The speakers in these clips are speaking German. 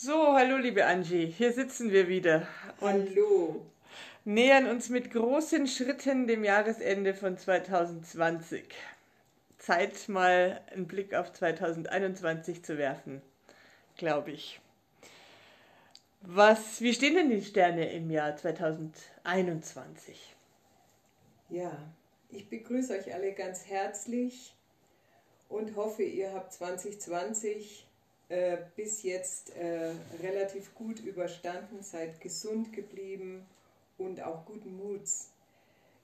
So, hallo liebe Angie, hier sitzen wir wieder und hallo. nähern uns mit großen Schritten dem Jahresende von 2020. Zeit mal einen Blick auf 2021 zu werfen, glaube ich. Was, wie stehen denn die Sterne im Jahr 2021? Ja, ich begrüße euch alle ganz herzlich und hoffe, ihr habt 2020 äh, bis jetzt äh, relativ gut überstanden, seid gesund geblieben und auch guten Muts.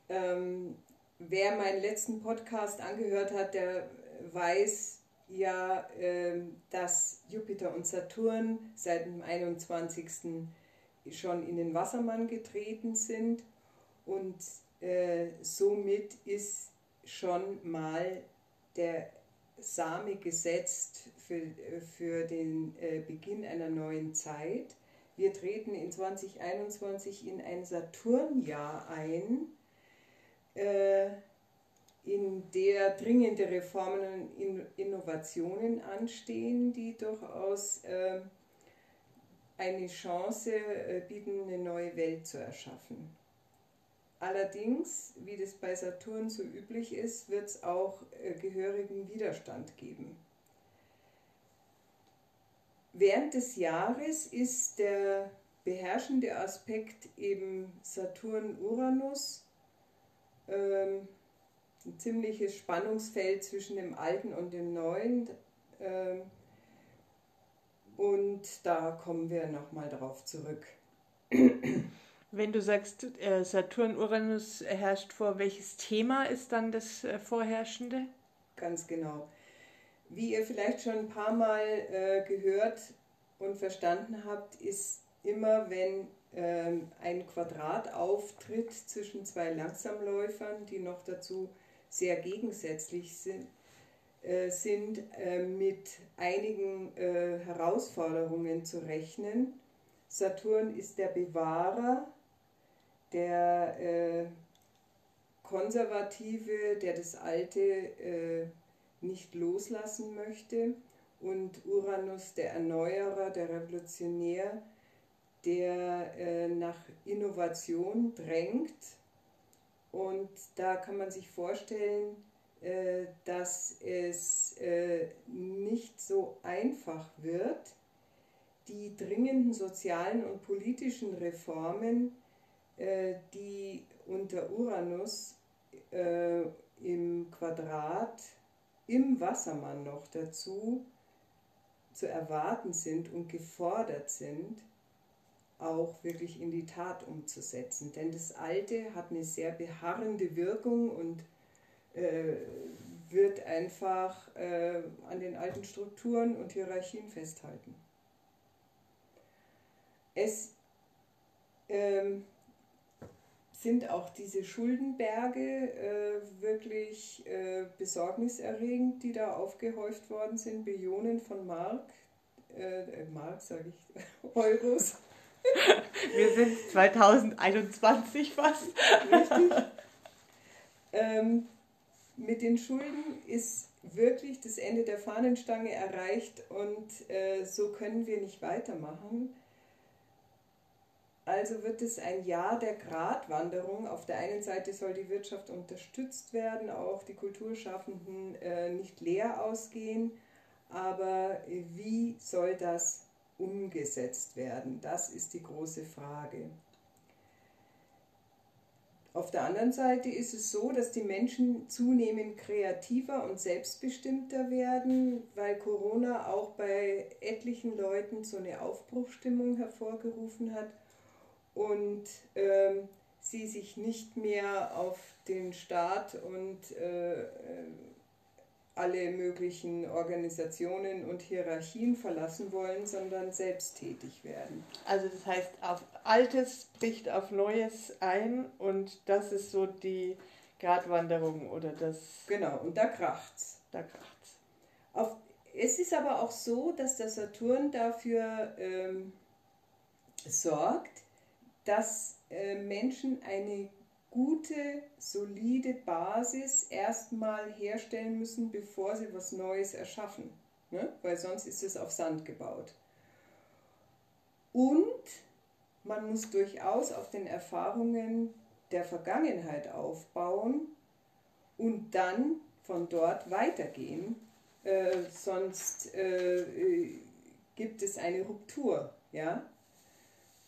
Ähm, wer meinen letzten Podcast angehört hat, der weiß ja, äh, dass Jupiter und Saturn seit dem 21. schon in den Wassermann getreten sind und äh, somit ist schon mal der Same gesetzt für, für den äh, Beginn einer neuen Zeit. Wir treten in 2021 in ein Saturnjahr ein, äh, in der dringende Reformen und Innovationen anstehen, die durchaus äh, eine Chance bieten, eine neue Welt zu erschaffen. Allerdings, wie das bei Saturn so üblich ist, wird es auch äh, gehörigen Widerstand geben. Während des Jahres ist der beherrschende Aspekt eben Saturn-Uranus, ähm, ein ziemliches Spannungsfeld zwischen dem Alten und dem Neuen. Ähm, und da kommen wir nochmal drauf zurück. Wenn du sagst, äh, Saturn-Uranus herrscht vor, welches Thema ist dann das äh, vorherrschende? Ganz genau. Wie ihr vielleicht schon ein paar Mal äh, gehört und verstanden habt, ist immer, wenn ähm, ein Quadrat auftritt zwischen zwei Langsamläufern, die noch dazu sehr gegensätzlich sind, sind mit einigen Herausforderungen zu rechnen. Saturn ist der Bewahrer der äh, Konservative, der das Alte äh, nicht loslassen möchte und Uranus, der Erneuerer, der Revolutionär, der äh, nach Innovation drängt. Und da kann man sich vorstellen, äh, dass es äh, nicht so einfach wird, die dringenden sozialen und politischen Reformen äh, die unter Uranus äh, im Quadrat im Wassermann noch dazu zu erwarten sind und gefordert sind, auch wirklich in die Tat umzusetzen. Denn das Alte hat eine sehr beharrende Wirkung und äh, wird einfach äh, an den alten Strukturen und Hierarchien festhalten. Es ähm, sind auch diese Schuldenberge äh, wirklich äh, besorgniserregend, die da aufgehäuft worden sind. Billionen von Mark, äh, äh Mark sage ich, Euros. Wir sind 2021 fast. Richtig. Ähm, mit den Schulden ist wirklich das Ende der Fahnenstange erreicht und äh, so können wir nicht weitermachen. Also wird es ein Jahr der Gratwanderung. Auf der einen Seite soll die Wirtschaft unterstützt werden, auch die Kulturschaffenden äh, nicht leer ausgehen. Aber wie soll das umgesetzt werden? Das ist die große Frage. Auf der anderen Seite ist es so, dass die Menschen zunehmend kreativer und selbstbestimmter werden, weil Corona auch bei etlichen Leuten so eine Aufbruchstimmung hervorgerufen hat und ähm, sie sich nicht mehr auf den Staat und äh, äh, alle möglichen Organisationen und Hierarchien verlassen wollen, sondern selbst tätig werden. Also das heißt, auf Altes bricht auf Neues ein und das ist so die Gratwanderung oder das. Genau, und da kracht's. Da kracht's. Auf, es ist aber auch so, dass der Saturn dafür ähm, sorgt, dass äh, Menschen eine gute, solide Basis erstmal herstellen müssen, bevor sie was Neues erschaffen. Ne? Weil sonst ist es auf Sand gebaut. Und man muss durchaus auf den Erfahrungen der Vergangenheit aufbauen und dann von dort weitergehen. Äh, sonst äh, gibt es eine Ruptur. Ja?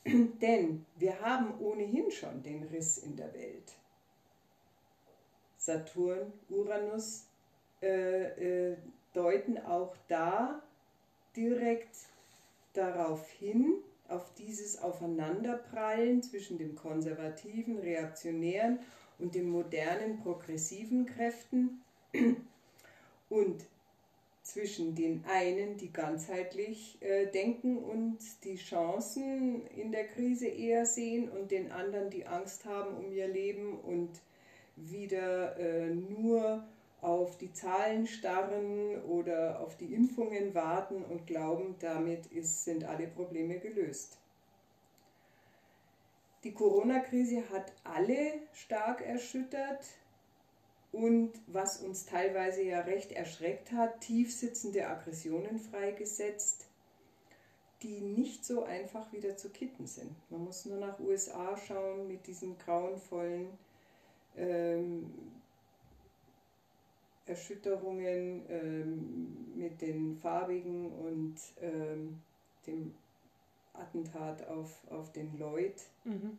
Denn wir haben ohnehin schon den Riss in der Welt. Saturn, Uranus äh, äh, deuten auch da direkt darauf hin, auf dieses Aufeinanderprallen zwischen dem konservativen, reaktionären und den modernen, progressiven Kräften und zwischen den einen, die ganzheitlich äh, denken und die Chancen in der Krise eher sehen und den anderen, die Angst haben um ihr Leben und wieder äh, nur auf die Zahlen starren oder auf die Impfungen warten und glauben, damit ist, sind alle Probleme gelöst. Die Corona-Krise hat alle stark erschüttert und was uns teilweise ja recht erschreckt hat, tiefsitzende Aggressionen freigesetzt, die nicht so einfach wieder zu kitten sind. Man muss nur nach USA schauen mit diesen grauenvollen ähm, Erschütterungen ähm, mit den Farbigen und ähm, dem Attentat auf, auf den Lloyd, mhm.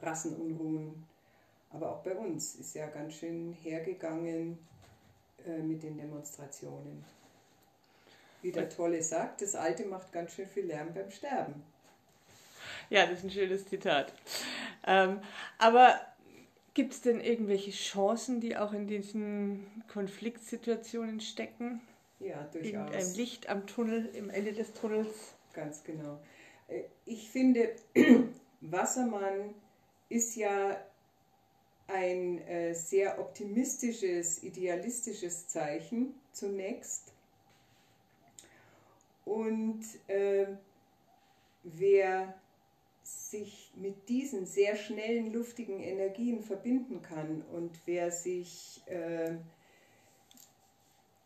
Rassenunruhen. Aber auch bei uns ist ja ganz schön hergegangen äh, mit den Demonstrationen. Wie der Tolle sagt, das Alte macht ganz schön viel Lärm beim Sterben. Ja, das ist ein schönes Zitat. Ähm, aber Gibt es denn irgendwelche Chancen, die auch in diesen Konfliktsituationen stecken? Ja, durchaus. Irgendein Licht am Tunnel, im Ende des Tunnels? Ganz genau. Äh, ich finde, Wassermann ist ja ein äh, sehr optimistisches, idealistisches Zeichen zunächst. Und äh, wer sich mit diesen sehr schnellen, luftigen Energien verbinden kann und wer sich äh,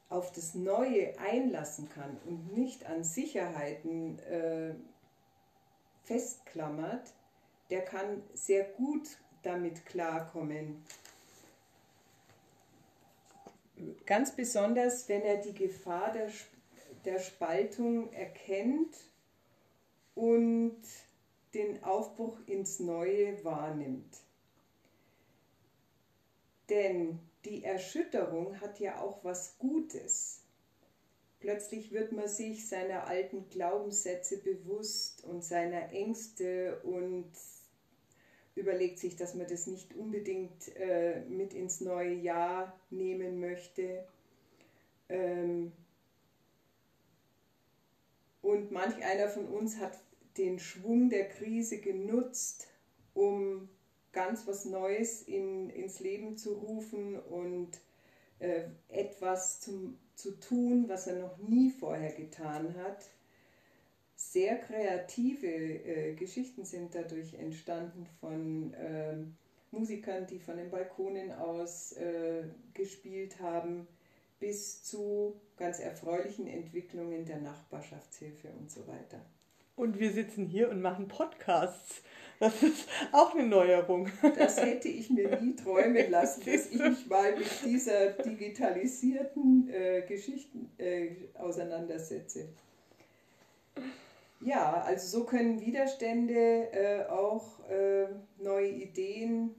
auf das Neue einlassen kann und nicht an Sicherheiten äh, festklammert, der kann sehr gut damit klarkommen. Ganz besonders, wenn er die Gefahr der, der Spaltung erkennt und den Aufbruch ins Neue wahrnimmt. Denn die Erschütterung hat ja auch was Gutes. Plötzlich wird man sich seiner alten Glaubenssätze bewusst und seiner Ängste und überlegt sich, dass man das nicht unbedingt äh, mit ins neue Jahr nehmen möchte. Ähm und manch einer von uns hat den Schwung der Krise genutzt, um ganz was Neues in, ins Leben zu rufen und äh, etwas zum, zu tun, was er noch nie vorher getan hat. Sehr kreative äh, Geschichten sind dadurch entstanden von äh, Musikern, die von den Balkonen aus äh, gespielt haben, bis zu ganz erfreulichen Entwicklungen der Nachbarschaftshilfe und so weiter. Und wir sitzen hier und machen Podcasts. Das ist auch eine Neuerung. Das hätte ich mir nie träumen lassen, dass ich mich mal mit dieser digitalisierten äh, Geschichten äh, auseinandersetze. Ja, also so können Widerstände äh, auch äh, neue Ideen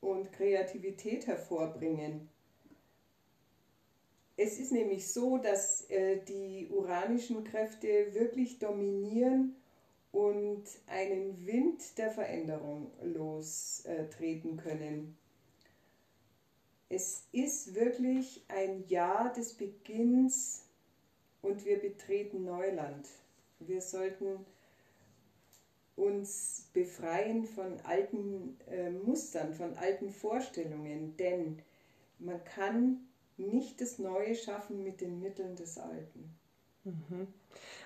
und Kreativität hervorbringen. Es ist nämlich so, dass äh, die uranischen Kräfte wirklich dominieren und einen Wind der Veränderung lostreten können. Es ist wirklich ein Jahr des Beginns und wir betreten Neuland. Wir sollten uns befreien von alten äh, Mustern, von alten Vorstellungen, denn man kann nicht das Neue schaffen mit den Mitteln des Alten. Mhm.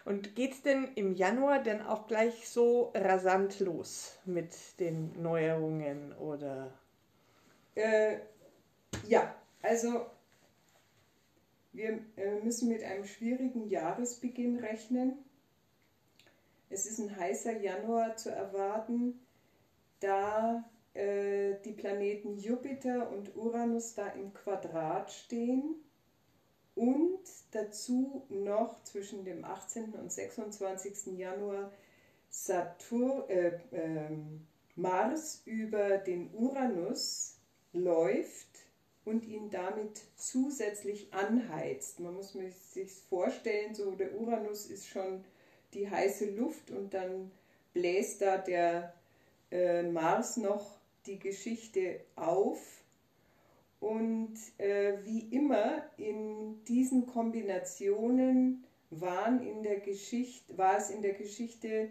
Und geht es denn im Januar denn auch gleich so rasant los mit den Neuerungen oder? Äh, ja, also wir äh, müssen mit einem schwierigen Jahresbeginn rechnen. Es ist ein heißer Januar zu erwarten, da äh, die Planeten Jupiter und Uranus da im Quadrat stehen und dazu noch zwischen dem 18. und 26. Januar Saturn, äh, äh, Mars über den Uranus läuft und ihn damit zusätzlich anheizt. Man muss sich vorstellen, so der Uranus ist schon die heiße Luft und dann bläst da der äh, Mars noch die Geschichte auf. Und äh, wie immer in diesen Kombinationen waren in der Geschichte, war es in der Geschichte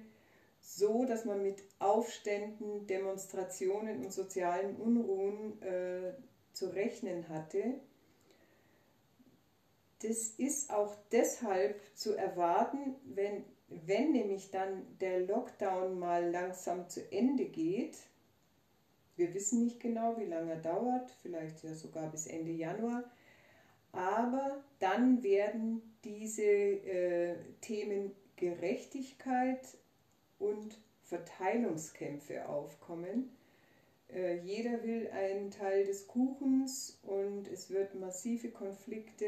so, dass man mit Aufständen, Demonstrationen und sozialen Unruhen äh, zu rechnen hatte. Das ist auch deshalb zu erwarten, wenn, wenn nämlich dann der Lockdown mal langsam zu Ende geht. Wir wissen nicht genau, wie lange er dauert, vielleicht ja sogar bis Ende Januar. Aber dann werden diese äh, Themen Gerechtigkeit und Verteilungskämpfe aufkommen äh, jeder will einen Teil des Kuchens und es wird massive Konflikte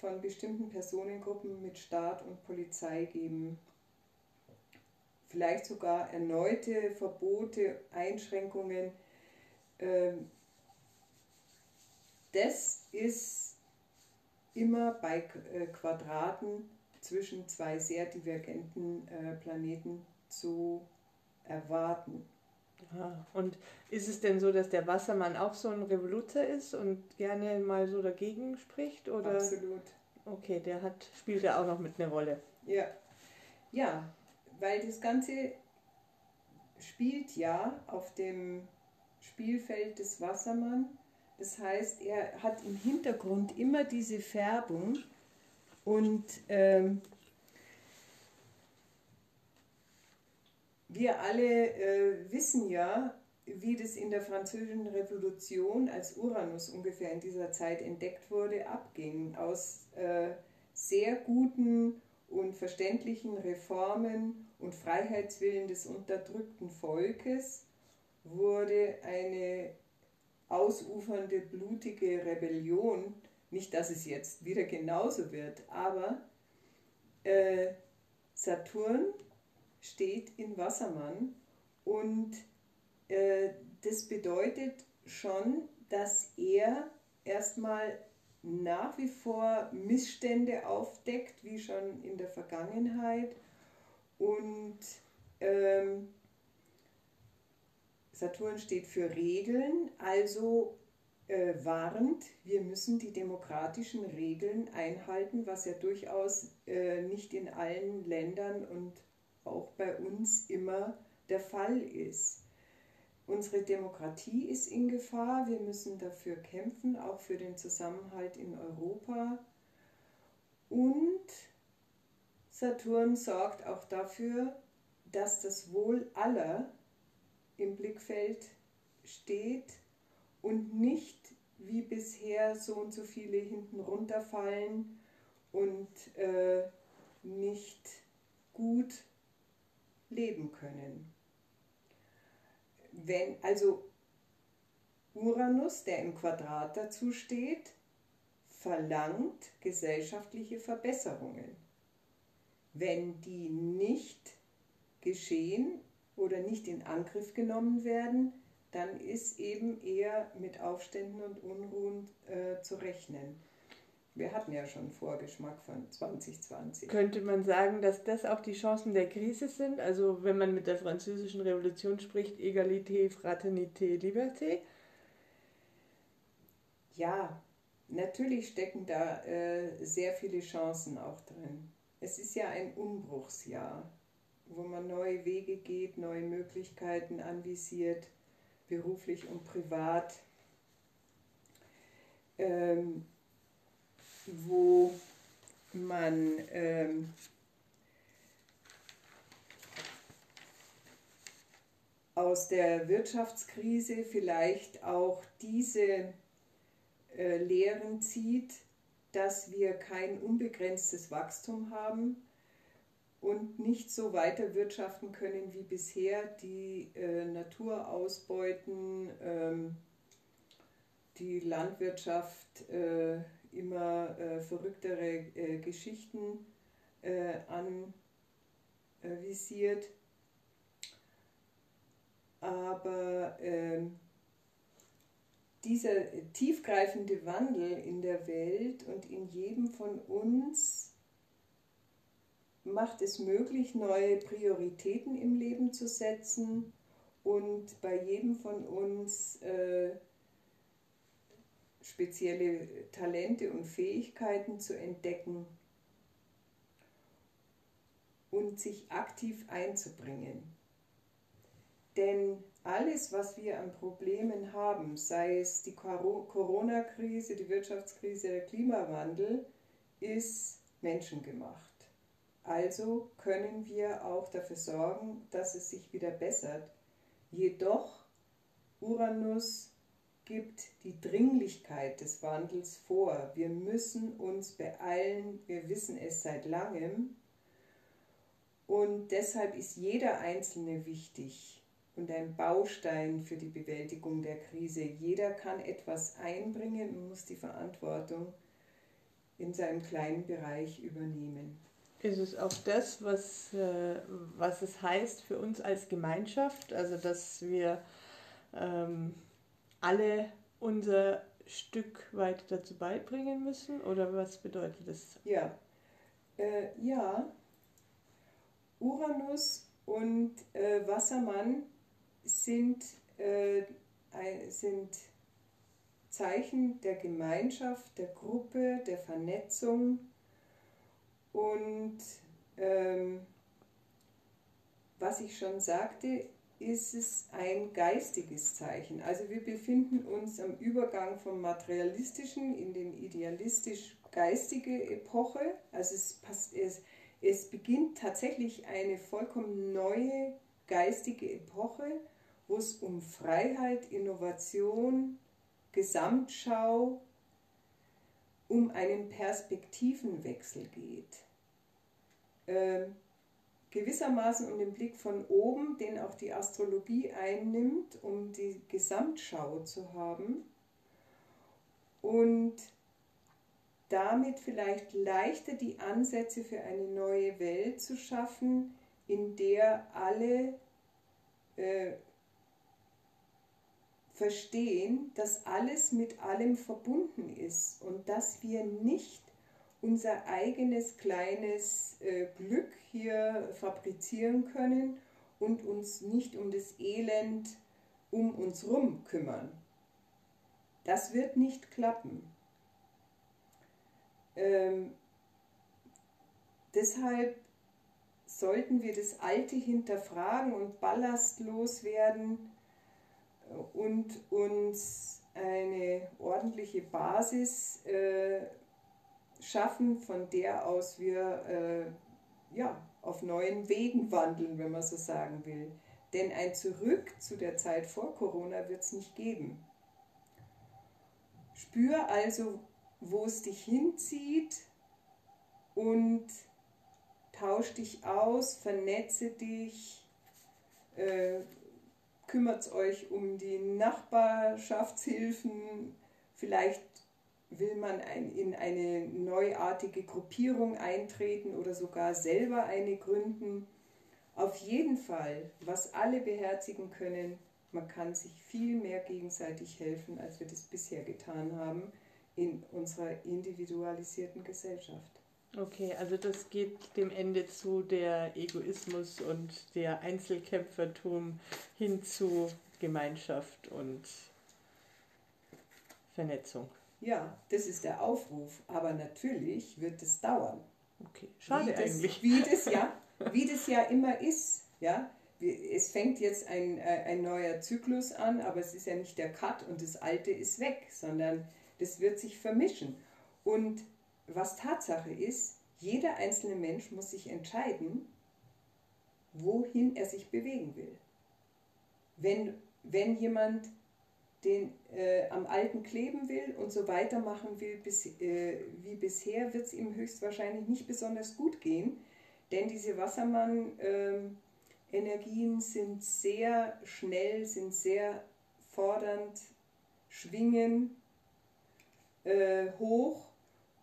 von bestimmten Personengruppen mit Staat und Polizei geben. Vielleicht sogar erneute Verbote, Einschränkungen. Ähm, das ist immer bei äh, Quadraten zwischen zwei sehr divergenten äh, Planeten zu erwarten. Ja, und ist es denn so, dass der Wassermann auch so ein Revoluzer ist und gerne mal so dagegen spricht? Oder? Absolut. Okay, der hat, spielt ja auch noch mit einer Rolle. Ja. Ja, weil das Ganze spielt ja auf dem Spielfeld des Wassermann. Das heißt, er hat im Hintergrund immer diese Färbung und ähm, wir alle äh, wissen ja, wie das in der Französischen Revolution, als Uranus ungefähr in dieser Zeit entdeckt wurde, abging. Aus äh, sehr guten und verständlichen Reformen und Freiheitswillen des unterdrückten Volkes wurde eine ausufernde, blutige Rebellion. Nicht, dass es jetzt wieder genauso wird, aber äh, Saturn steht in Wassermann und äh, das bedeutet schon, dass er erstmal nach wie vor Missstände aufdeckt, wie schon in der Vergangenheit. Und ähm, Saturn steht für Regeln, also äh, warnt, wir müssen die demokratischen Regeln einhalten, was ja durchaus äh, nicht in allen Ländern und auch bei uns immer der Fall ist. Unsere Demokratie ist in Gefahr, wir müssen dafür kämpfen, auch für den Zusammenhalt in Europa. Und Saturn sorgt auch dafür, dass das Wohl aller im Blickfeld steht und nicht wie bisher so und so viele hinten runterfallen und äh, nicht gut leben können. Wenn also Uranus, der im Quadrat dazu steht, verlangt gesellschaftliche Verbesserungen. Wenn die nicht geschehen oder nicht in Angriff genommen werden, dann ist eben eher mit Aufständen und Unruhen äh, zu rechnen. Wir hatten ja schon Vorgeschmack von 2020. Könnte man sagen, dass das auch die Chancen der Krise sind? Also wenn man mit der französischen Revolution spricht, Egalité, Fraternité, Liberté? Ja, natürlich stecken da äh, sehr viele Chancen auch drin. Es ist ja ein Umbruchsjahr, wo man neue Wege geht, neue Möglichkeiten anvisiert, beruflich und privat. Ähm, wo man ähm, aus der Wirtschaftskrise vielleicht auch diese äh, Lehren zieht, dass wir kein unbegrenztes Wachstum haben und nicht so weiter wirtschaften können wie bisher, die äh, Natur ausbeuten, ähm, die Landwirtschaft äh, immer äh, verrücktere äh, Geschichten äh, anvisiert. Aber ähm, dieser tiefgreifende Wandel in der Welt und in jedem von uns macht es möglich, neue Prioritäten im Leben zu setzen und bei jedem von uns äh, spezielle Talente und Fähigkeiten zu entdecken und sich aktiv einzubringen. Denn alles, was wir an Problemen haben, sei es die Corona-Krise, die Wirtschaftskrise, der Klimawandel, ist menschengemacht. Also können wir auch dafür sorgen, dass es sich wieder bessert. Jedoch, Uranus gibt die Dringlichkeit des Wandels vor. Wir müssen uns beeilen, wir wissen es seit langem. Und deshalb ist jeder Einzelne wichtig und ein Baustein für die Bewältigung der Krise. Jeder kann etwas einbringen und muss die Verantwortung in seinem kleinen Bereich übernehmen. Ist es auch das, was, äh, was es heißt für uns als Gemeinschaft, also dass wir ähm, alle unser Stück weit dazu beibringen müssen? Oder was bedeutet das? Ja, äh, ja. Uranus und äh, Wassermann sind, äh, sind Zeichen der Gemeinschaft, der Gruppe, der Vernetzung und ähm, was ich schon sagte, ist es ein geistiges Zeichen. Also wir befinden uns am Übergang vom materialistischen in den idealistisch-geistige Epoche. Also es, es, es beginnt tatsächlich eine vollkommen neue geistige Epoche, wo es um Freiheit, Innovation, Gesamtschau, um einen Perspektivenwechsel geht. Ähm, gewissermaßen um den Blick von oben, den auch die Astrologie einnimmt, um die Gesamtschau zu haben und damit vielleicht leichter die Ansätze für eine neue Welt zu schaffen, in der alle äh, verstehen, dass alles mit allem verbunden ist und dass wir nicht unser eigenes kleines äh, Glück hier fabrizieren können und uns nicht um das Elend um uns rum kümmern. Das wird nicht klappen. Ähm, deshalb sollten wir das Alte hinterfragen und ballastlos werden und uns eine ordentliche Basis äh, schaffen, von der aus wir äh, ja, auf neuen Wegen wandeln, wenn man so sagen will. Denn ein Zurück zu der Zeit vor Corona wird es nicht geben. Spür also, wo es dich hinzieht und tausch dich aus, vernetze dich, äh, kümmert euch um die Nachbarschaftshilfen, vielleicht will man ein, in eine neuartige Gruppierung eintreten oder sogar selber eine gründen. Auf jeden Fall, was alle beherzigen können, man kann sich viel mehr gegenseitig helfen, als wir das bisher getan haben in unserer individualisierten Gesellschaft. Okay, also das geht dem Ende zu der Egoismus und der Einzelkämpfertum hin zu Gemeinschaft und Vernetzung. Ja, das ist der Aufruf, aber natürlich wird es dauern. Okay, schade wie das, eigentlich. Wie das, ja, wie das ja immer ist. Ja? Es fängt jetzt ein, äh, ein neuer Zyklus an, aber es ist ja nicht der Cut und das Alte ist weg, sondern das wird sich vermischen. Und was Tatsache ist, jeder einzelne Mensch muss sich entscheiden, wohin er sich bewegen will. Wenn, wenn jemand den äh, am Alten kleben will und so weitermachen will bis, äh, wie bisher, wird es ihm höchstwahrscheinlich nicht besonders gut gehen. Denn diese Wassermann-Energien ähm, sind sehr schnell, sind sehr fordernd, schwingen äh, hoch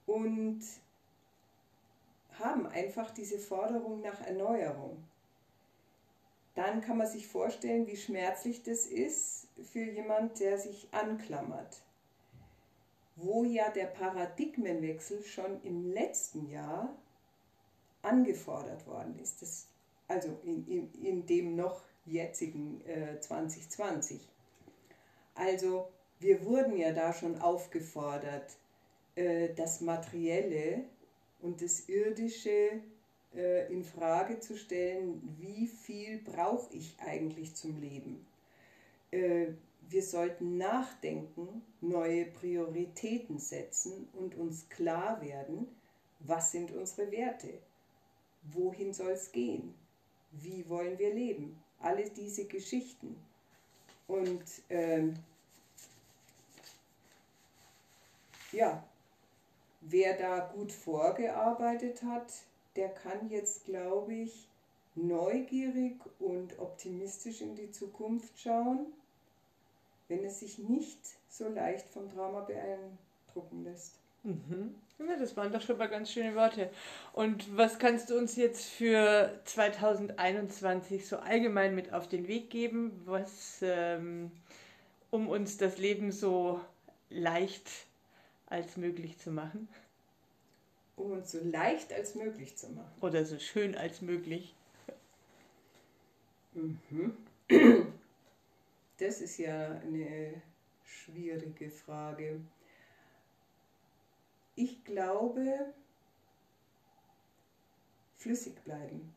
und haben einfach diese Forderung nach Erneuerung. Dann kann man sich vorstellen, wie schmerzlich das ist für jemand, der sich anklammert. Wo ja der Paradigmenwechsel schon im letzten Jahr angefordert worden ist. Das, also in, in, in dem noch jetzigen äh, 2020. Also wir wurden ja da schon aufgefordert, äh, das Materielle und das Irdische äh, in Frage zu stellen, wie viel brauche ich eigentlich zum Leben. Äh, wir sollten nachdenken, neue Prioritäten setzen und uns klar werden, was sind unsere Werte, wohin soll es gehen, wie wollen wir leben, alle diese Geschichten. Und ähm, ja, wer da gut vorgearbeitet hat, der kann jetzt, glaube ich, neugierig und optimistisch in die Zukunft schauen, wenn es sich nicht so leicht vom Drama beeindrucken lässt. Mhm. Ja, das waren doch schon mal ganz schöne Worte. Und was kannst du uns jetzt für 2021 so allgemein mit auf den Weg geben, was ähm, um uns das Leben so leicht als möglich zu machen. Um uns so leicht als möglich zu machen. Oder so schön als möglich. Mhm. Das ist ja eine schwierige Frage. Ich glaube, flüssig bleiben.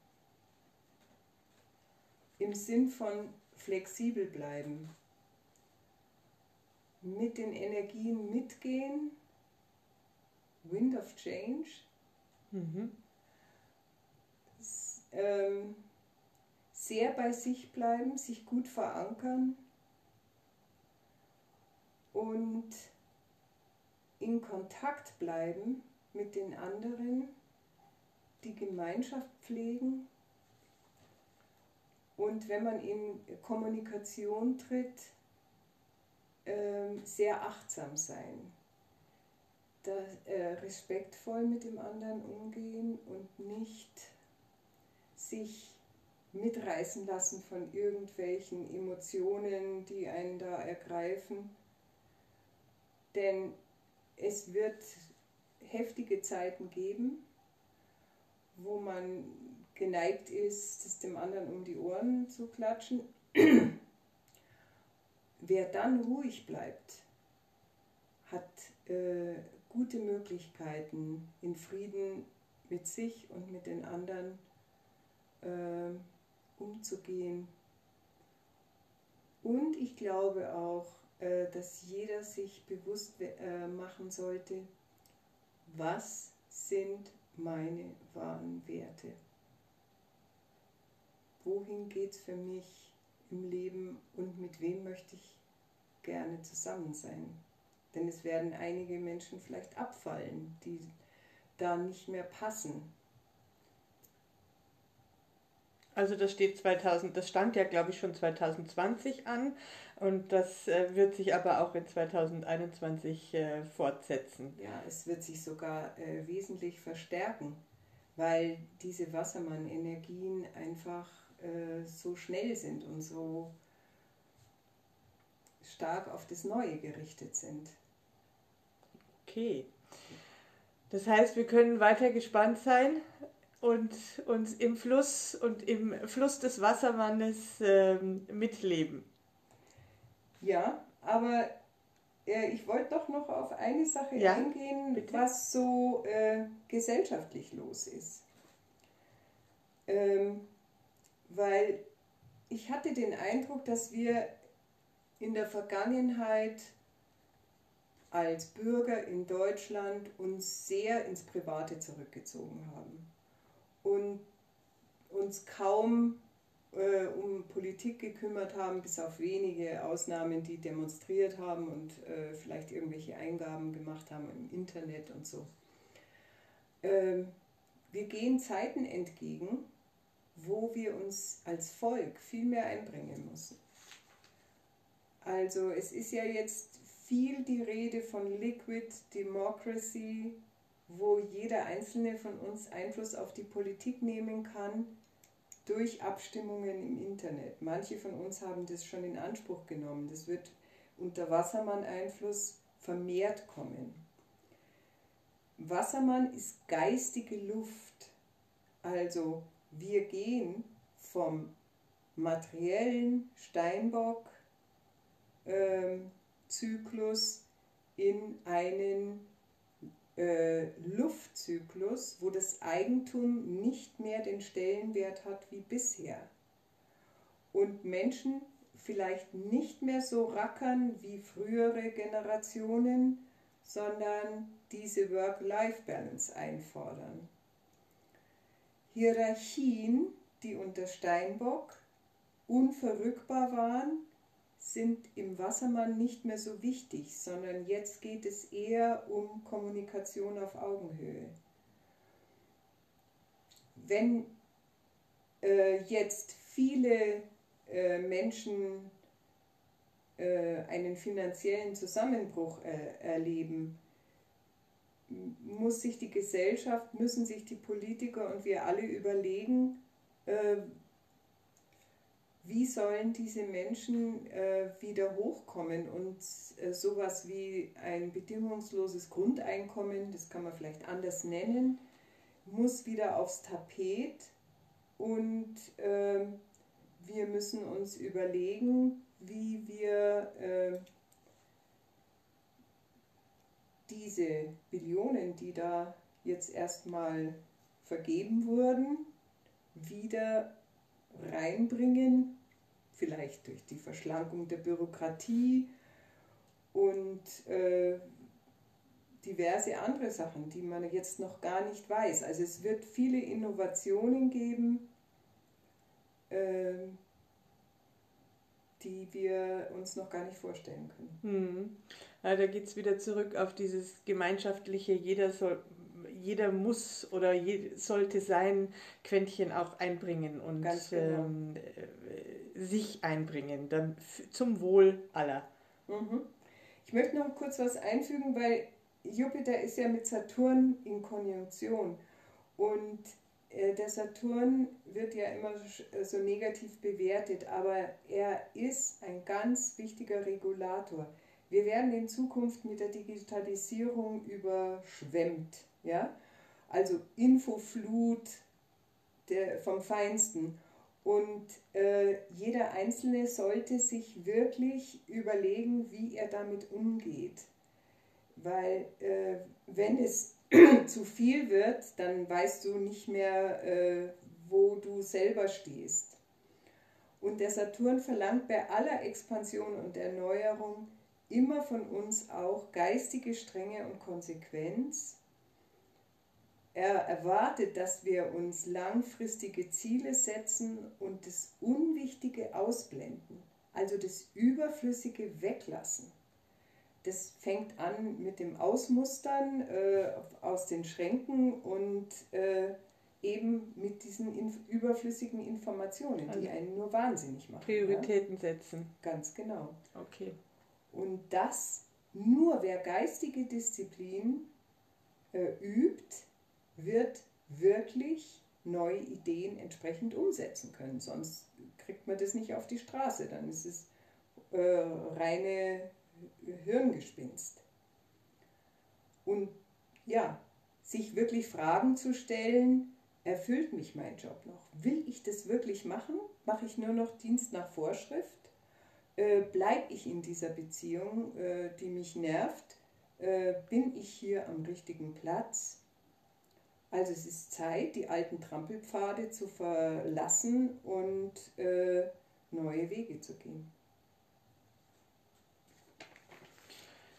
Im Sinn von flexibel bleiben. Mit den Energien mitgehen Wind of Change. Mhm. Das, ähm, sehr bei sich bleiben, sich gut verankern und in Kontakt bleiben mit den anderen, die Gemeinschaft pflegen und wenn man in Kommunikation tritt, ähm, sehr achtsam sein da, äh, respektvoll mit dem anderen umgehen und nicht sich mitreißen lassen von irgendwelchen Emotionen, die einen da ergreifen. Denn es wird heftige Zeiten geben, wo man geneigt ist, es dem anderen um die Ohren zu klatschen. Wer dann ruhig bleibt, hat äh, gute Möglichkeiten, in Frieden mit sich und mit den anderen äh, umzugehen. Und ich glaube auch, äh, dass jeder sich bewusst äh, machen sollte, was sind meine wahren Werte? Wohin geht es für mich im Leben und mit wem möchte ich gerne zusammen sein? Denn es werden einige Menschen vielleicht abfallen, die da nicht mehr passen. Also das steht 2000, das stand ja glaube ich schon 2020 an und das äh, wird sich aber auch in 2021 äh, fortsetzen. Ja, es wird sich sogar äh, wesentlich verstärken, weil diese Wassermann-Energien einfach äh, so schnell sind und so stark auf das Neue gerichtet sind. Okay. Das heißt, wir können weiter gespannt sein und uns im Fluss und im Fluss des Wassermannes ähm, mitleben. Ja, aber äh, ich wollte doch noch auf eine Sache ja, eingehen, bitte? was so äh, gesellschaftlich los ist. Ähm, weil ich hatte den Eindruck, dass wir in der Vergangenheit als Bürger in Deutschland uns sehr ins Private zurückgezogen haben und uns kaum äh, um Politik gekümmert haben, bis auf wenige Ausnahmen, die demonstriert haben und äh, vielleicht irgendwelche Eingaben gemacht haben im Internet und so. Ähm, wir gehen Zeiten entgegen, wo wir uns als Volk viel mehr einbringen müssen. Also es ist ja jetzt viel die Rede von Liquid Democracy, wo jeder einzelne von uns Einfluss auf die Politik nehmen kann durch Abstimmungen im Internet. Manche von uns haben das schon in Anspruch genommen. Das wird unter Wassermann-Einfluss vermehrt kommen. Wassermann ist geistige Luft. Also wir gehen vom materiellen Steinbock-Zyklus ähm, in einen äh, Luftzyklus, wo das Eigentum nicht mehr den Stellenwert hat wie bisher. Und Menschen vielleicht nicht mehr so rackern wie frühere Generationen, sondern diese Work-Life-Balance einfordern. Hierarchien, die unter Steinbock unverrückbar waren, sind im Wassermann nicht mehr so wichtig, sondern jetzt geht es eher um Kommunikation auf Augenhöhe. Wenn äh, jetzt viele äh, Menschen äh, einen finanziellen Zusammenbruch äh, erleben, muss sich die Gesellschaft, müssen sich die Politiker und wir alle überlegen, äh, wie sollen diese Menschen äh, wieder hochkommen? Und äh, sowas wie ein bedingungsloses Grundeinkommen, das kann man vielleicht anders nennen, muss wieder aufs Tapet. Und äh, wir müssen uns überlegen, wie wir äh, diese Billionen, die da jetzt erstmal vergeben wurden, wieder reinbringen, vielleicht durch die Verschlankung der Bürokratie und äh, diverse andere Sachen, die man jetzt noch gar nicht weiß. Also es wird viele Innovationen geben, äh, die wir uns noch gar nicht vorstellen können. Hm. Ja, da geht es wieder zurück auf dieses gemeinschaftliche, jeder soll, jeder muss oder je, sollte sein Quäntchen auch einbringen und genau. ähm, äh, sich einbringen, dann zum Wohl aller. Mhm. Ich möchte noch kurz was einfügen, weil Jupiter ist ja mit Saturn in Konjunktion und äh, der Saturn wird ja immer so negativ bewertet, aber er ist ein ganz wichtiger Regulator. Wir werden in Zukunft mit der Digitalisierung überschwemmt. Ja? Also Infoflut der, vom Feinsten. Und äh, jeder Einzelne sollte sich wirklich überlegen, wie er damit umgeht. Weil äh, wenn es zu viel wird, dann weißt du nicht mehr, äh, wo du selber stehst. Und der Saturn verlangt bei aller Expansion und Erneuerung immer von uns auch geistige Strenge und Konsequenz. Er erwartet, dass wir uns langfristige Ziele setzen und das Unwichtige ausblenden, also das Überflüssige weglassen. Das fängt an mit dem Ausmustern äh, aus den Schränken und äh, eben mit diesen inf überflüssigen Informationen, also die einen nur wahnsinnig machen. Prioritäten ja? setzen. Ganz genau. Okay. Und das nur wer geistige Disziplin äh, übt, wird wirklich neue Ideen entsprechend umsetzen können. Sonst kriegt man das nicht auf die Straße. Dann ist es äh, reine Hirngespinst. Und ja, sich wirklich Fragen zu stellen, erfüllt mich mein Job noch? Will ich das wirklich machen? Mache ich nur noch Dienst nach Vorschrift? Äh, bleibe ich in dieser Beziehung, äh, die mich nervt? Äh, bin ich hier am richtigen Platz? Also es ist Zeit, die alten Trampelpfade zu verlassen und äh, neue Wege zu gehen.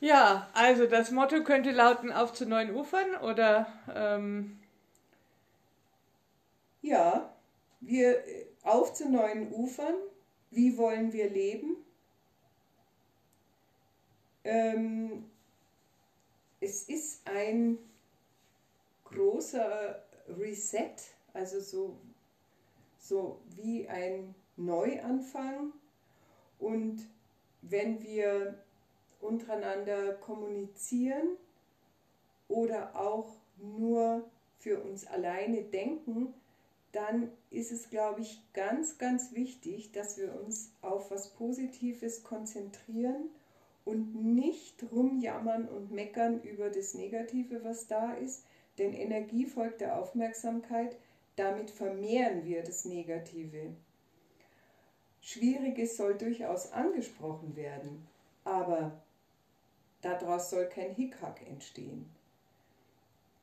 Ja, also das Motto könnte lauten auf zu neuen Ufern oder? Ähm ja, wir äh, auf zu neuen Ufern. Wie wollen wir leben? Ähm, es ist ein großer Reset, also so, so wie ein Neuanfang. Und wenn wir untereinander kommunizieren oder auch nur für uns alleine denken, dann ist es, glaube ich, ganz, ganz wichtig, dass wir uns auf was Positives konzentrieren und nicht rumjammern und meckern über das Negative, was da ist. Denn Energie folgt der Aufmerksamkeit, damit vermehren wir das Negative. Schwieriges soll durchaus angesprochen werden, aber daraus soll kein Hickhack entstehen.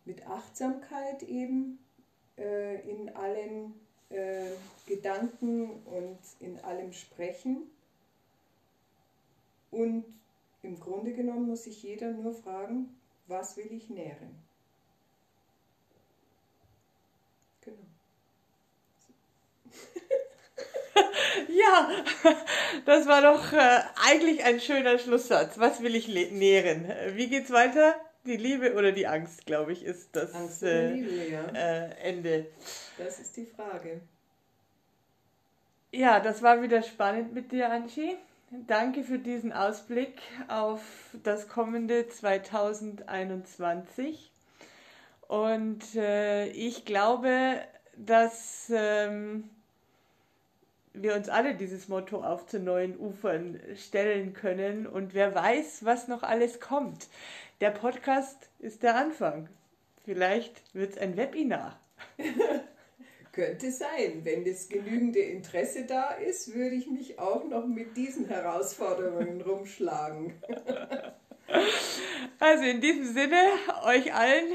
Mit Achtsamkeit eben äh, in allen äh, Gedanken und in allem Sprechen. Und im Grunde genommen muss sich jeder nur fragen, was will ich nähren? Genau. ja, das war doch äh, eigentlich ein schöner Schlusssatz. Was will ich nähren? Wie geht's weiter? Die Liebe oder die Angst, glaube ich, ist das Angst äh, Liebe, ja. äh, Ende. Das ist die Frage. Ja, das war wieder spannend mit dir, Angie. Danke für diesen Ausblick auf das kommende 2021. Und äh, ich glaube, dass ähm, wir uns alle dieses Motto auf zu neuen Ufern stellen können. Und wer weiß, was noch alles kommt. Der Podcast ist der Anfang. Vielleicht wird es ein Webinar. Könnte sein. Wenn das genügende Interesse da ist, würde ich mich auch noch mit diesen Herausforderungen rumschlagen. Also in diesem Sinne, euch allen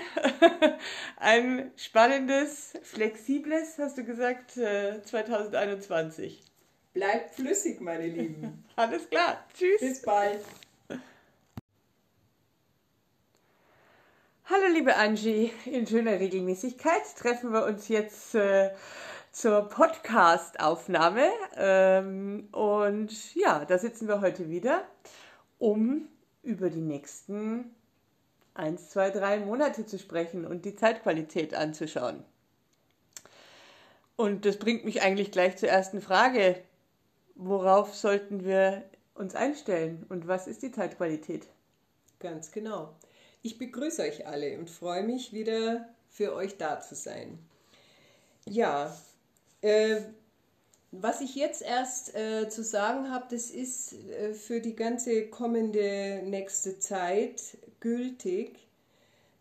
ein spannendes, flexibles, hast du gesagt, 2021. Äh, Bleibt flüssig, meine Lieben. Alles klar. Tschüss. Bis bald. Hallo liebe Angie, in schöner Regelmäßigkeit treffen wir uns jetzt äh, zur Podcast-Aufnahme. Ähm, und ja, da sitzen wir heute wieder, um über die nächsten 1, 2, 3 Monate zu sprechen und die Zeitqualität anzuschauen. Und das bringt mich eigentlich gleich zur ersten Frage. Worauf sollten wir uns einstellen und was ist die Zeitqualität? Ganz genau. Ich begrüße euch alle und freue mich wieder für euch da zu sein. Ja, äh, was ich jetzt erst äh, zu sagen habe, das ist äh, für die ganze kommende nächste Zeit gültig,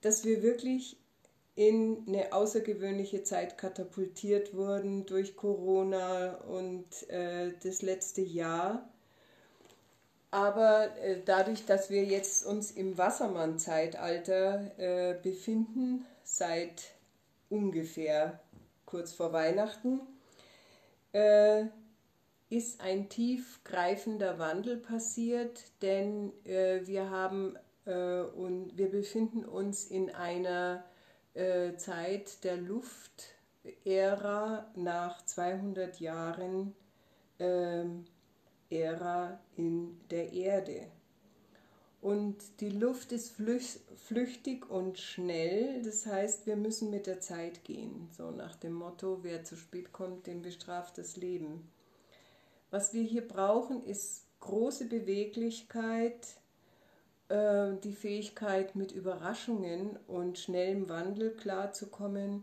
dass wir wirklich in eine außergewöhnliche Zeit katapultiert wurden durch Corona und äh, das letzte Jahr. Aber äh, dadurch, dass wir jetzt uns im Wassermann-Zeitalter äh, befinden, seit ungefähr kurz vor Weihnachten, äh, ist ein tiefgreifender Wandel passiert, denn äh, wir haben äh, und wir befinden uns in einer äh, Zeit der Luftära nach 200 Jahren ähm, Ära in der Erde. Und die Luft ist flüchtig und schnell, das heißt, wir müssen mit der Zeit gehen. So nach dem Motto, wer zu spät kommt, den bestraft das Leben. Was wir hier brauchen, ist große Beweglichkeit, äh, die Fähigkeit, mit Überraschungen und schnellem Wandel klarzukommen.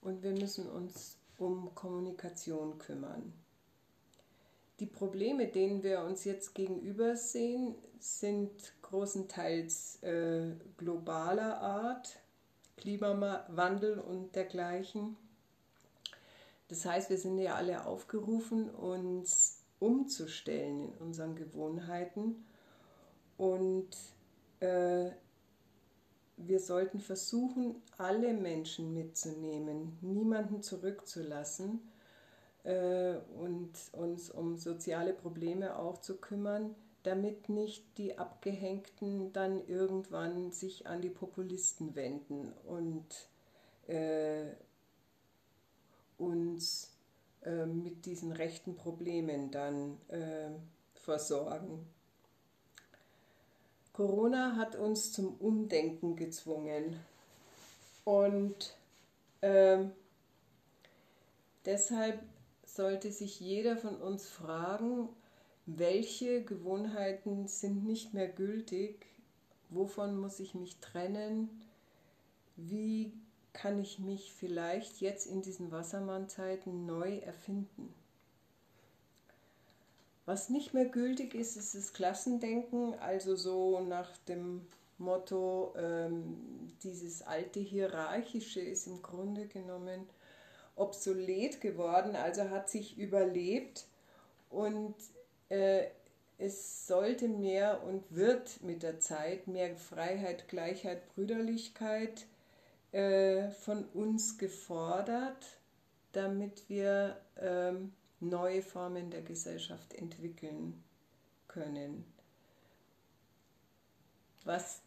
Und wir müssen uns um Kommunikation kümmern. Die Probleme, denen wir uns jetzt gegenüber sehen, sind großenteils äh, globaler Art, Klimawandel und dergleichen. Das heißt, wir sind ja alle aufgerufen, uns umzustellen in unseren Gewohnheiten und äh, wir sollten versuchen, alle Menschen mitzunehmen, niemanden zurückzulassen und uns um soziale Probleme auch zu kümmern, damit nicht die Abgehängten dann irgendwann sich an die Populisten wenden und äh, uns äh, mit diesen rechten Problemen dann äh, versorgen. Corona hat uns zum Umdenken gezwungen und Ähm, deshalb sollte sich jeder von uns fragen, welche Gewohnheiten sind nicht mehr gültig, wovon muss ich mich trennen, wie kann ich mich vielleicht jetzt in diesen Wassermannzeiten neu erfinden. Was nicht mehr gültig ist, ist das Klassendenken, also so nach dem Motto, ähm, dieses alte Hierarchische ist im Grunde genommen obsolet geworden, also hat sich überlebt und äh, es sollte mehr und wird mit der Zeit mehr Freiheit, Gleichheit, Brüderlichkeit äh, von uns gefordert, damit wir ähm, neue Formen der Gesellschaft entwickeln können. Was?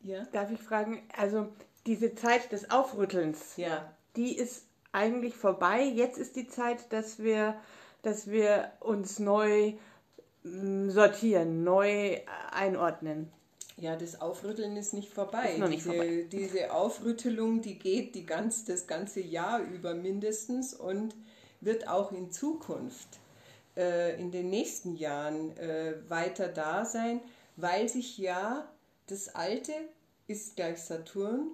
Ja? Darf ich fragen, also diese Zeit des Aufrüttelns, ja. die ist eigentlich vorbei. Jetzt ist die Zeit, dass wir, dass wir uns neu mm, sortieren, neu einordnen. Ja, das Aufrütteln ist nicht vorbei. Ist noch nicht diese, vorbei. diese Aufrüttelung, die geht die ganz, das ganze Jahr über mindestens und wird auch in Zukunft, äh, in den nächsten Jahren äh, weiter da sein, weil sich ja das Alte ist gleich Saturn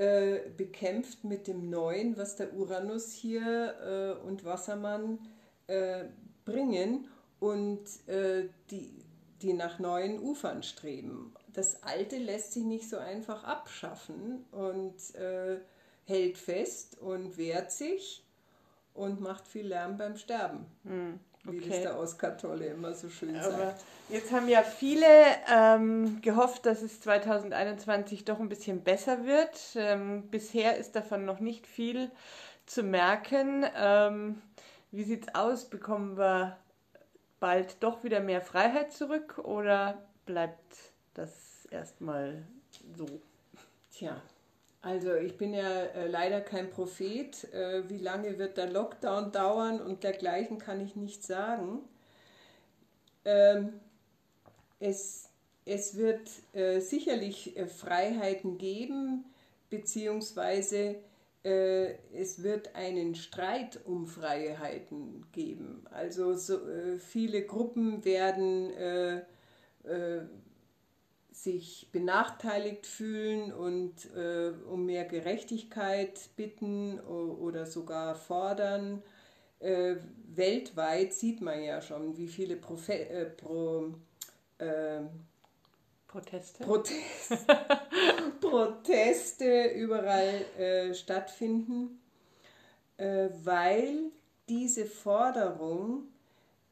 äh, bekämpft mit dem Neuen, was der Uranus hier äh, und Wassermann äh, bringen und äh, die, die nach neuen Ufern streben. Das Alte lässt sich nicht so einfach abschaffen und hält fest und wehrt sich und macht viel Lärm beim Sterben. Hm, okay. Wie das der Oskar Tolle immer so schön Aber sagt. Jetzt haben ja viele ähm, gehofft, dass es 2021 doch ein bisschen besser wird. Ähm, bisher ist davon noch nicht viel zu merken. Ähm, wie sieht's aus? Bekommen wir bald doch wieder mehr Freiheit zurück oder bleibt das erstmal so? Tja, also ich bin ja äh, leider kein Prophet. Äh, wie lange wird der Lockdown dauern und dergleichen kann ich nicht sagen. Ähm, es, es wird äh, sicherlich äh, Freiheiten geben, beziehungsweise äh, es wird einen Streit um Freiheiten geben. Also so, äh, viele Gruppen werden sich benachteiligt fühlen und äh, um mehr Gerechtigkeit bitten oder sogar fordern. Äh, weltweit sieht man ja schon, wie viele Profe äh, Pro, ähm, Proteste, Protest, Proteste überall äh, stattfinden, äh, weil diese Forderung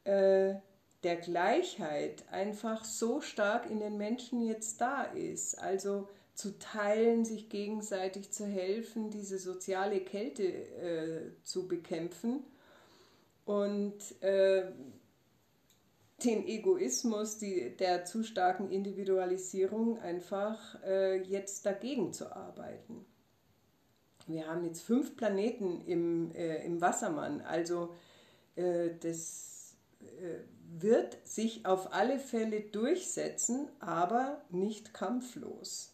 äh, der Gleichheit einfach so stark in den Menschen jetzt da ist. Also zu teilen, sich gegenseitig zu helfen, diese soziale Kälte äh, zu bekämpfen und äh, den Egoismus die, der zu starken Individualisierung einfach äh, jetzt dagegen zu arbeiten. Wir haben jetzt fünf Planeten im, äh, im Wassermann, also äh, das äh, wird sich auf alle Fälle durchsetzen, aber nicht kampflos.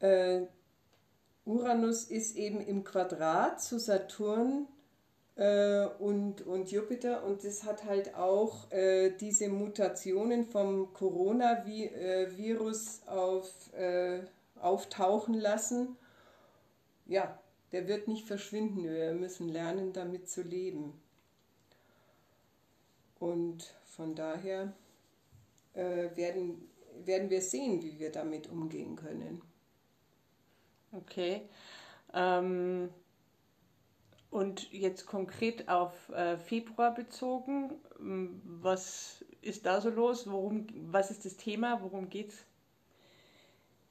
Äh, Uranus ist eben im Quadrat zu Saturn äh, und, und Jupiter und das hat halt auch äh, diese Mutationen vom Coronavirus auf, äh, auftauchen lassen. Ja, der wird nicht verschwinden. Wir müssen lernen, damit zu leben. Und von daher äh, werden, werden wir sehen, wie wir damit umgehen können. Okay. Ähm, und jetzt konkret auf äh, Februar bezogen, ähm, was ist da so los? Worum, was ist das Thema? Worum geht's?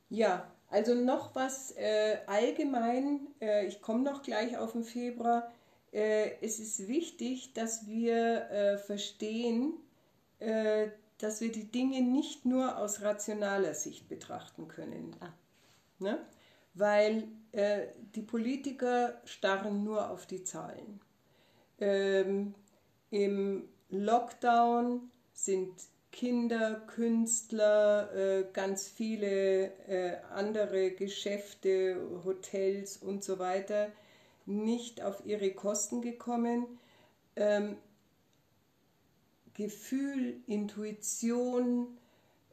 Ja, also noch was äh, allgemein, äh, ich komme noch gleich auf den Februar es ist wichtig, dass wir äh, verstehen, äh, dass wir die Dinge nicht nur aus rationaler Sicht betrachten können. Ah. Ne? Weil äh, die Politiker starren nur auf die Zahlen. Ähm, Im Lockdown sind Kinder, Künstler, äh, ganz viele äh, andere Geschäfte, Hotels und so weiter nicht auf ihre Kosten gekommen. Ähm, Gefühl, Intuition,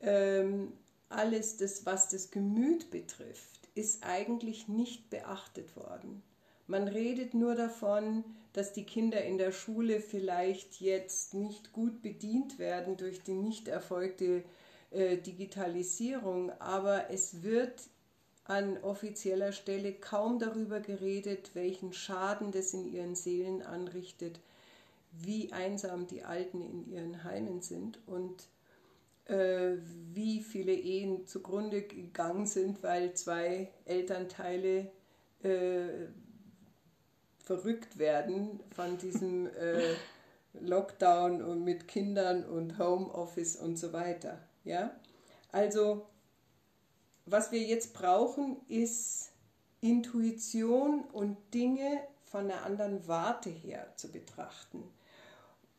ähm, alles das, was das Gemüt betrifft, ist eigentlich nicht beachtet worden. Man redet nur davon, dass die Kinder in der Schule vielleicht jetzt nicht gut bedient werden durch die nicht erfolgte äh, Digitalisierung, aber es wird an offizieller Stelle kaum darüber geredet, welchen Schaden das in ihren Seelen anrichtet, wie einsam die Alten in ihren Heimen sind und äh, wie viele Ehen zugrunde gegangen sind, weil zwei Elternteile äh, verrückt werden von diesem äh, Lockdown und mit Kindern und Homeoffice und so weiter. Ja? Also, was wir jetzt brauchen, ist Intuition und Dinge von einer anderen Warte her zu betrachten.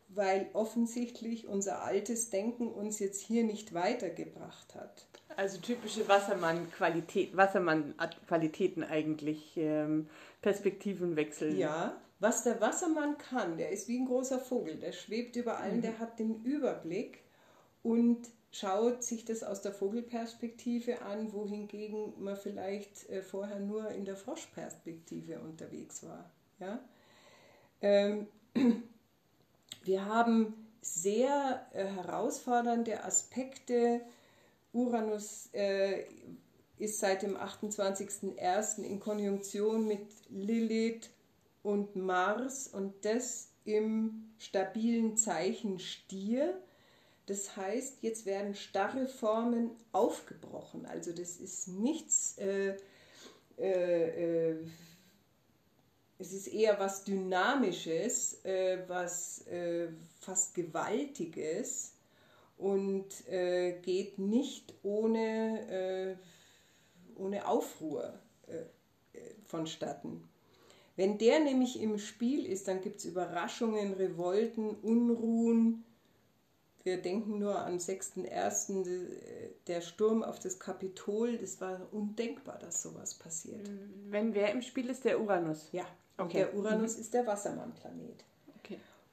Weil offensichtlich unser altes Denken uns jetzt hier nicht weitergebracht hat. Also typische Wassermann-Qualität, Wassermann-Qualitäten eigentlich, ähm, Perspektivenwechsel. Ja, was der Wassermann kann, der ist wie ein großer Vogel, der schwebt über allen, mhm. der hat den Überblick und schaut sich das aus der Vogelperspektive an, wohingegen man vielleicht äh, vorher nur in der Froschperspektive unterwegs war. Ja? Ähm, wir haben sehr äh, herausfordernde Aspekte Uranus äh, ist seit dem 28.01. in Konjunktion mit Lilith und Mars und das im stabilen Zeichen Stier. Das heißt, jetzt werden starre Formen aufgebrochen. Also das ist nichts, äh, äh, äh, es ist eher was Dynamisches, äh, was äh, fast Gewaltiges und geht nicht ohne, ohne Aufruhr vonstatten. Wenn der nämlich im Spiel ist, dann gibt es Überraschungen, Revolten, Unruhen. Wir denken nur am 6.1. der Sturm auf das Kapitol. Das war undenkbar, dass sowas passiert. Wenn wer im Spiel ist, der Uranus. Ja, okay. der Uranus mhm. ist der Wassermann-Planet.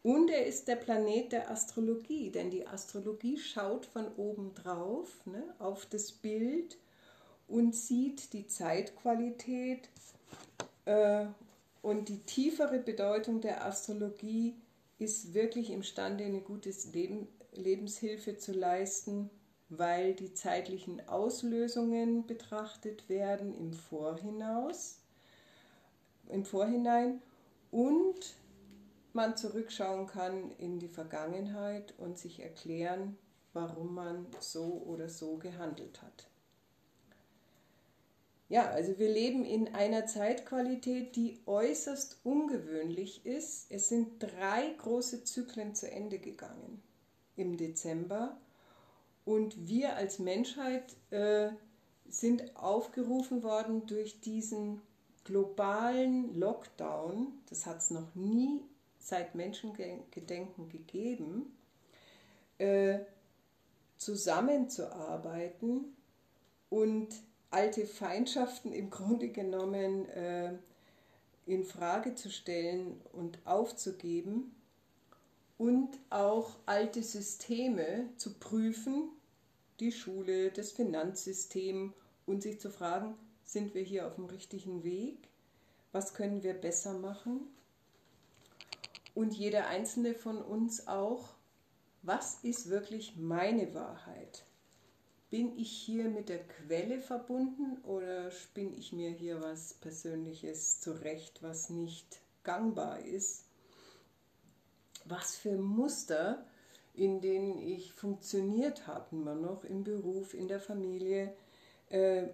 Und er ist der Planet der Astrologie, denn die Astrologie schaut von oben drauf ne, auf das Bild und sieht die Zeitqualität äh, und die tiefere Bedeutung der Astrologie ist wirklich imstande, eine gute Leben, Lebenshilfe zu leisten, weil die zeitlichen Auslösungen betrachtet werden im Vorhinaus, im Vorhinein und man zurückschauen kann in die Vergangenheit und sich erklären, warum man so oder so gehandelt hat. Ja, also wir leben in einer Zeitqualität, die äußerst ungewöhnlich ist. Es sind drei große Zyklen zu Ende gegangen im Dezember und wir als Menschheit äh, sind aufgerufen worden durch diesen globalen Lockdown. Das hat es noch nie seit Menschengedenken gegeben, äh, zusammenzuarbeiten und alte Feindschaften im Grunde genommen äh, in Frage zu stellen und aufzugeben und auch alte Systeme zu prüfen, die Schule, das Finanzsystem und sich zu fragen, sind wir hier auf dem richtigen Weg? Was können wir besser machen? und jeder einzelne von uns auch, was ist wirklich meine Wahrheit? Bin ich hier mit der Quelle verbunden oder spinne ich mir hier was Persönliches zurecht, was nicht gangbar ist? Was für Muster, in denen ich funktioniert habe, immer noch im Beruf, in der Familie, äh,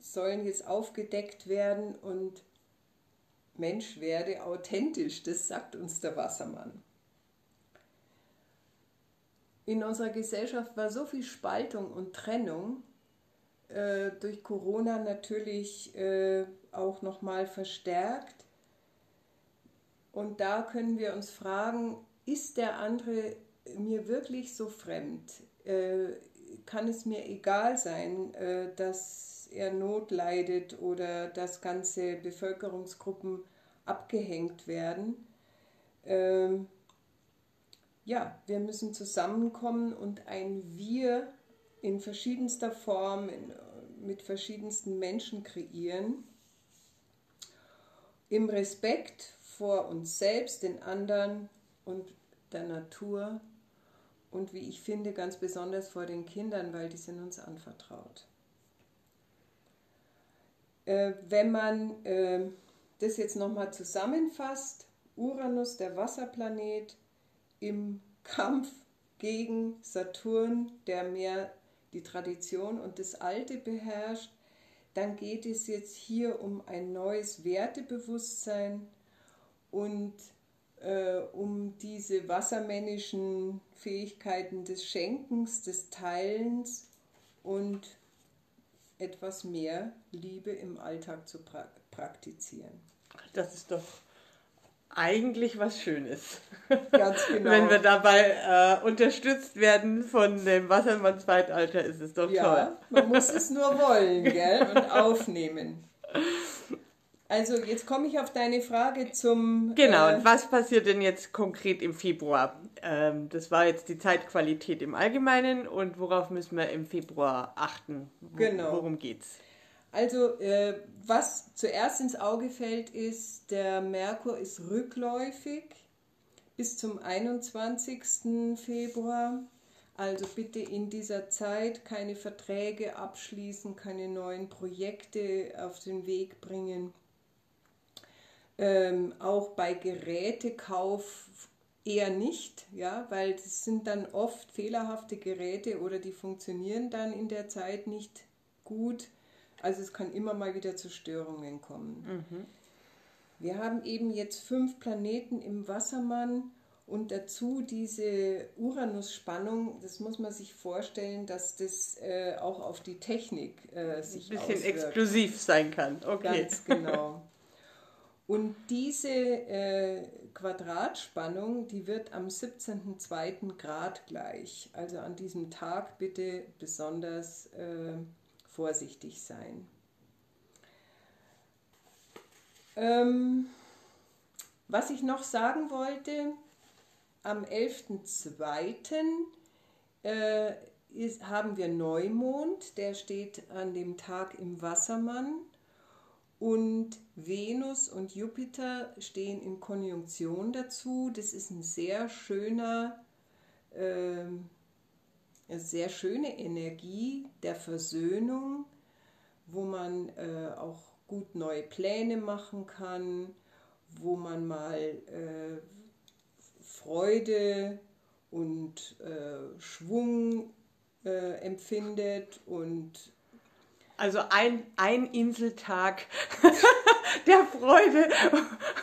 sollen jetzt aufgedeckt werden und Mensch werde authentisch, das sagt uns der Wassermann. In unserer Gesellschaft war so viel Spaltung und Trennung, äh, durch Corona natürlich äh, auch nochmal verstärkt. Und da können wir uns fragen, ist der andere mir wirklich so fremd? äh, kann es mir egal sein, äh, dass er Not leidet oder dass ganze Bevölkerungsgruppen abgehängt werden. Ähm, ja, wir müssen zusammenkommen und ein Wir in verschiedenster Form, mit verschiedensten Menschen kreieren, im Respekt vor uns selbst, den anderen und der Natur und wie ich finde, ganz besonders vor den Kindern, weil die sind uns anvertraut. Äh, wenn man äh, das jetzt nochmal zusammenfasst, Uranus, der Wasserplanet, im Kampf gegen Saturn, der mehr die Tradition und das Alte beherrscht, dann geht es jetzt hier um ein neues Wertebewusstsein und äh, um diese wassermännischen Fähigkeiten des Schenkens, des Teilens und etwas mehr Liebe im Alltag zu pra praktizieren. Das ist doch eigentlich was Schönes. Ganz genau. Wenn wir dabei äh, unterstützt werden von dem Wassermann-Zeitalter, ist es doch ja, toll. Man muss es nur wollen gell? und aufnehmen. Also jetzt komme ich auf deine Frage zum... Genau, äh, und was passiert denn jetzt konkret im Februar? Ähm, das war jetzt die Zeitqualität im Allgemeinen und worauf müssen wir im Februar achten? Wo, genau. Worum geht's? Also äh, was zuerst ins Auge fällt, ist, der Merkur ist rückläufig bis zum 21. Februar. Also bitte in dieser Zeit keine Verträge abschließen, keine neuen Projekte auf den Weg bringen ähm, auch bei Gerätekauf eher nicht, ja, weil das sind dann oft fehlerhafte Geräte oder die funktionieren dann in der Zeit nicht gut. Also es kann immer mal wieder zu Störungen kommen. Mhm. Wir haben eben jetzt fünf Planeten im Wassermann und dazu diese Uranus-Spannung. Das muss man sich vorstellen, dass das äh, auch auf die Technik äh, sich Ein bisschen auswirkt. exklusiv sein kann. Okay. Ganz genau. Und diese äh, Quadratspannung, die wird am 17.02. Grad gleich. Also an diesem Tag bitte besonders äh, vorsichtig sein. Ähm, was ich noch sagen wollte, am 11.02. Äh, haben wir Neumond, der steht an dem Tag im Wassermann und Venus und Jupiter stehen in Konjunktion dazu. Das ist ein sehr schöner, äh, sehr schöne Energie der Versöhnung, wo man äh, auch gut neue Pläne machen kann, wo man mal äh, Freude und äh, Schwung äh, empfindet und also ein, ein Inseltag der Freude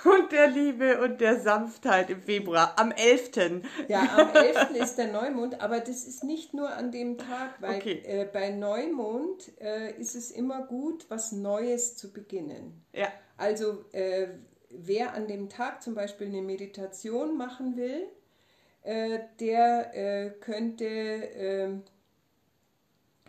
und der Liebe und der Sanftheit im Februar, am 11. Ja, am 11. ist der Neumond, aber das ist nicht nur an dem Tag, weil okay. äh, bei Neumond äh, ist es immer gut, was Neues zu beginnen. Ja. Also äh, wer an dem Tag zum Beispiel eine Meditation machen will, äh, der äh, könnte ähm,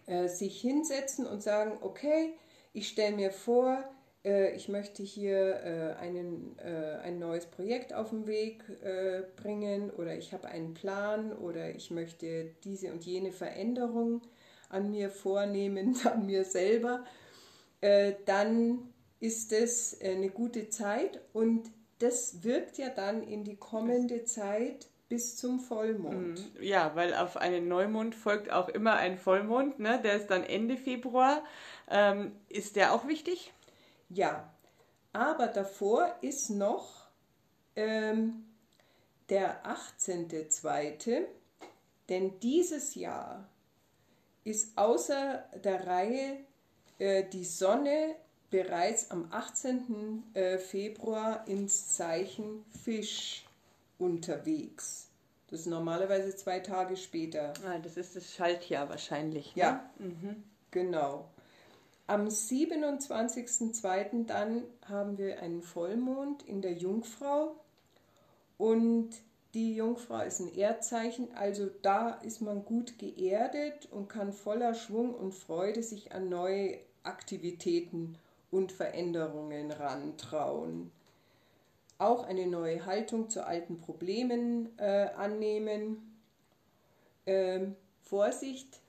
äh, sich hinsetzen und sagen, okay, ich stelle mir vor, äh, ich möchte hier äh, einen, äh, ein neues Projekt auf den Weg äh, bringen oder ich habe einen Plan oder ich möchte diese und jene Veränderung an mir vornehmen, an mir selber, äh, dann ist es eine gute Zeit und das wirkt ja dann in die kommende Zeit bis zum Vollmond. Mhm. Ja, weil auf einen Neumond folgt auch immer ein Vollmond, ne? der ist dann Ende Februar. Ähm, ist der auch wichtig? Ja, aber davor ist noch ähm, der 18.2., denn dieses Jahr ist außer der Reihe äh, die Sonne bereits am 18. Äh, Februar ins Zeichen Fisch unterwegs. Das ist normalerweise zwei Tage später. Ah, das ist das Schaltjahr wahrscheinlich. Ne? Ja, mhm. genau. Am 27.02. dann haben wir einen Vollmond in der Jungfrau und die Jungfrau ist ein Erdzeichen, also da ist man gut geerdet und kann voller Schwung und Freude sich an neue Aktivitäten und Veränderungen rantrauen. Auch eine neue Haltung zu alten Problemen äh, annehmen. Ähm, Vorsicht,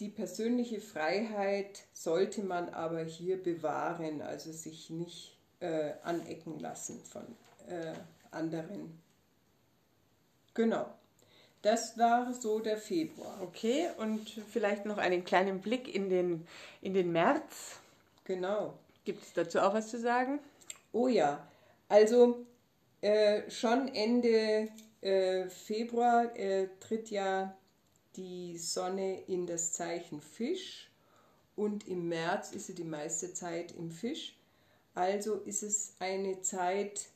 die persönliche Freiheit sollte man aber hier bewahren, also sich nicht äh, anecken lassen von äh, anderen. Genau. Das war so der Februar. Okay, und vielleicht noch einen kleinen Blick in den, in den März. Genau. Gibt es dazu auch was zu sagen? Oh ja, also äh, schon Ende äh, Februar äh, tritt ja die Sonne in das Zeichen Fisch und im März ist sie die meiste Zeit im Fisch. Also ist es eine Zeit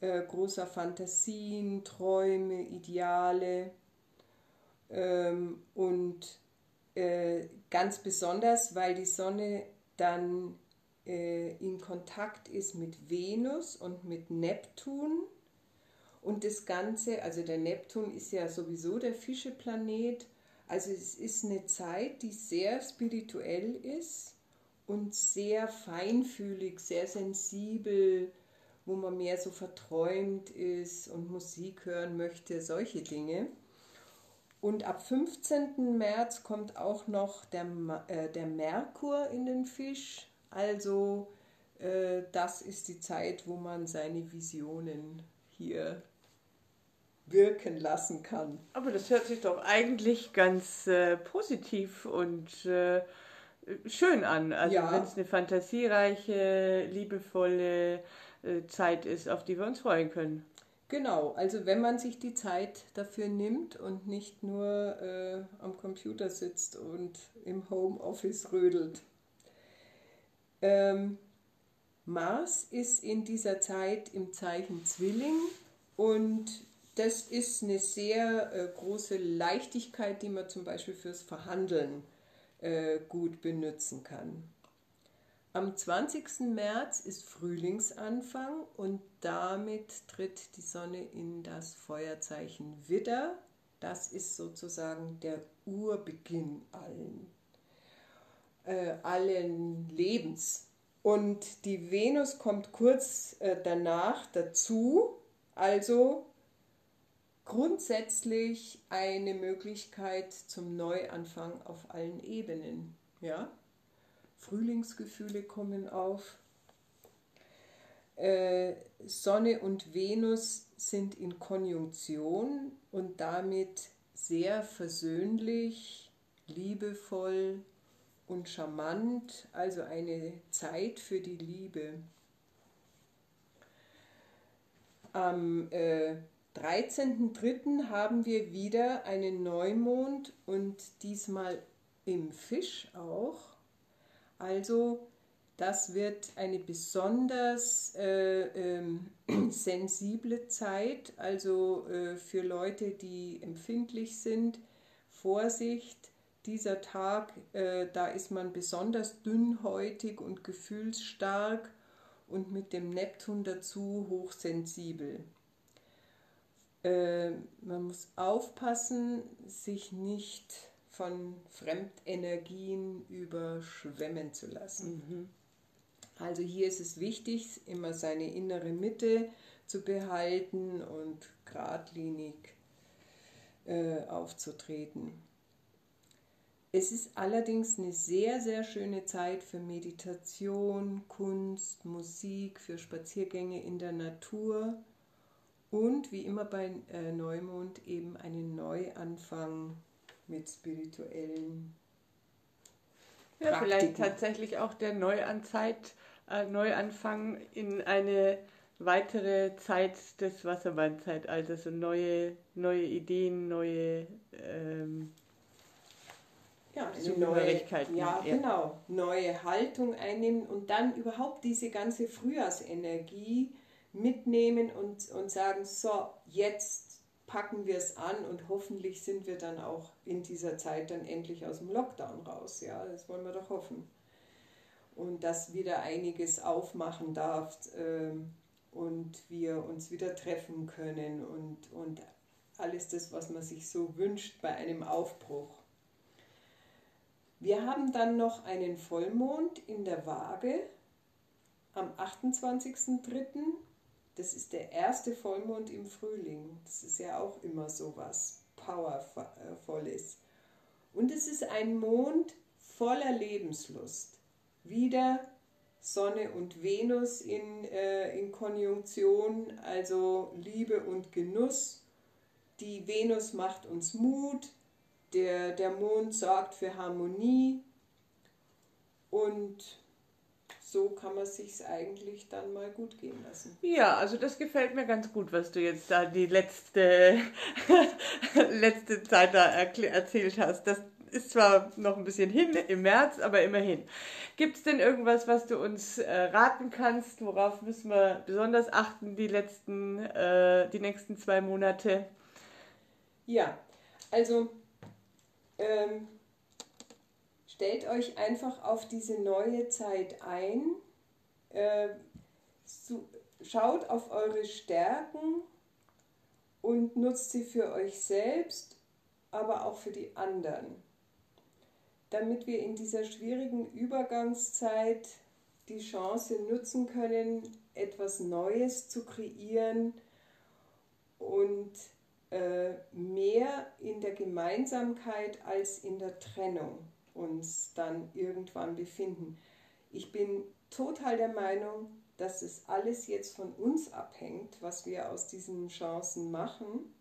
äh, großer Fantasien, Träume, Ideale ähm, und äh, ganz besonders, weil die Sonne dann in Kontakt ist mit Venus und mit Neptun. Und das Ganze, also der Neptun ist ja sowieso der Fischeplanet. Also es ist eine Zeit, die sehr spirituell ist und sehr feinfühlig, sehr sensibel, wo man mehr so verträumt ist und Musik hören möchte, solche Dinge. Und ab 15. März kommt auch noch der, äh, der Merkur in den Fisch. Also äh, das ist die Zeit, wo man seine Visionen hier wirken lassen kann. Aber das hört sich doch eigentlich ganz äh, positiv und äh, schön an. Also ja. wenn es eine fantasiereiche, liebevolle äh, Zeit ist, auf die wir uns freuen können. Genau, also wenn man sich die Zeit dafür nimmt und nicht nur äh, am Computer sitzt und im Homeoffice rödelt. Ähm, Mars ist in dieser Zeit im Zeichen Zwilling und das ist eine sehr äh, große Leichtigkeit, die man zum Beispiel fürs Verhandeln äh, gut benutzen kann. Am 20. März ist Frühlingsanfang und damit tritt die Sonne in das Feuerzeichen Widder. Das ist sozusagen der Urbeginn allen, äh, allen Lebens. Und die Venus kommt kurz äh, danach dazu, also grundsätzlich eine Möglichkeit zum Neuanfang auf allen Ebenen. Ja? Frühlingsgefühle kommen auf. Äh, Sonne und Venus sind in Konjunktion und damit sehr versöhnlich, liebevoll und charmant, also eine Zeit für die Liebe. Am äh, 13.03. haben wir wieder einen Neumond und diesmal im Fisch auch. Also das wird eine besonders äh, ähm, sensible Zeit, also äh, für Leute, die empfindlich sind. Vorsicht, dieser Tag, äh, da ist man besonders dünnhäutig und gefühlsstark und mit dem Neptun dazu hochsensibel. Äh, man muss aufpassen, sich nicht von Fremdenergien überschwemmen zu lassen. Mhm. Also hier ist es wichtig, immer seine innere Mitte zu behalten und geradlinig äh, aufzutreten. Es ist allerdings eine sehr, sehr schöne Zeit für Meditation, Kunst, Musik, für Spaziergänge in der Natur und wie immer bei äh, Neumond eben einen Neuanfang mit spirituellen. Ja, Praktiken. vielleicht tatsächlich auch der Neuanzeit, äh, Neuanfang in eine weitere Zeit des Wasserbahnzeitalters und neue, neue Ideen, neue ähm, ja, eine neue, ja, ja, genau, neue Haltung einnehmen und dann überhaupt diese ganze Frühjahrsenergie mitnehmen und, und sagen, so, jetzt packen wir es an und hoffentlich sind wir dann auch in dieser Zeit dann endlich aus dem Lockdown raus. Ja, das wollen wir doch hoffen. Und dass wieder einiges aufmachen darf ähm, und wir uns wieder treffen können und, und alles das, was man sich so wünscht bei einem Aufbruch. Wir haben dann noch einen Vollmond in der Waage am 28.03. Das ist der erste Vollmond im Frühling. Das ist ja auch immer so was Powervolles. Und es ist ein Mond voller Lebenslust. Wieder Sonne und Venus in, äh, in Konjunktion, also Liebe und Genuss. Die Venus macht uns Mut, der, der Mond sorgt für Harmonie und so kann man sich eigentlich dann mal gut gehen lassen. Ja, also das gefällt mir ganz gut, was du jetzt da die letzte, letzte Zeit da erzählt hast. Das ist zwar noch ein bisschen hin im März, aber immerhin. Gibt es denn irgendwas, was du uns äh, raten kannst? Worauf müssen wir besonders achten die letzten, äh, die nächsten zwei Monate? Ja, also ähm, stellt euch einfach auf diese neue Zeit ein. Äh, so, schaut auf eure Stärken und nutzt sie für euch selbst, aber auch für die anderen damit wir in dieser schwierigen Übergangszeit die Chance nutzen können, etwas Neues zu kreieren und mehr in der Gemeinsamkeit als in der Trennung uns dann irgendwann befinden. Ich bin total der Meinung, dass es alles jetzt von uns abhängt, was wir aus diesen Chancen machen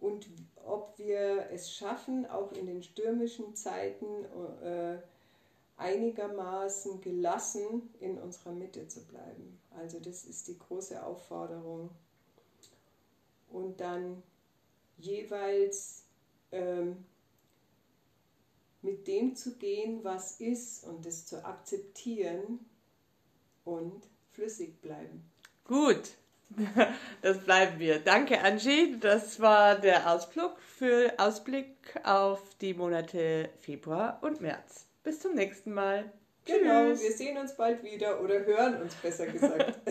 und ob wir es schaffen, auch in den stürmischen Zeiten äh, einigermaßen gelassen in unserer Mitte zu bleiben. Also das ist die große Aufforderung. Und dann jeweils ähm, mit dem zu gehen, was ist und es zu akzeptieren und flüssig bleiben. Gut, Das bleiben wir. Danke, Angie. Das war der Ausflug für Ausblick auf die Monate Februar und März. Bis zum nächsten Mal. Genau, Tschüss. wir sehen uns bald wieder oder hören uns besser gesagt.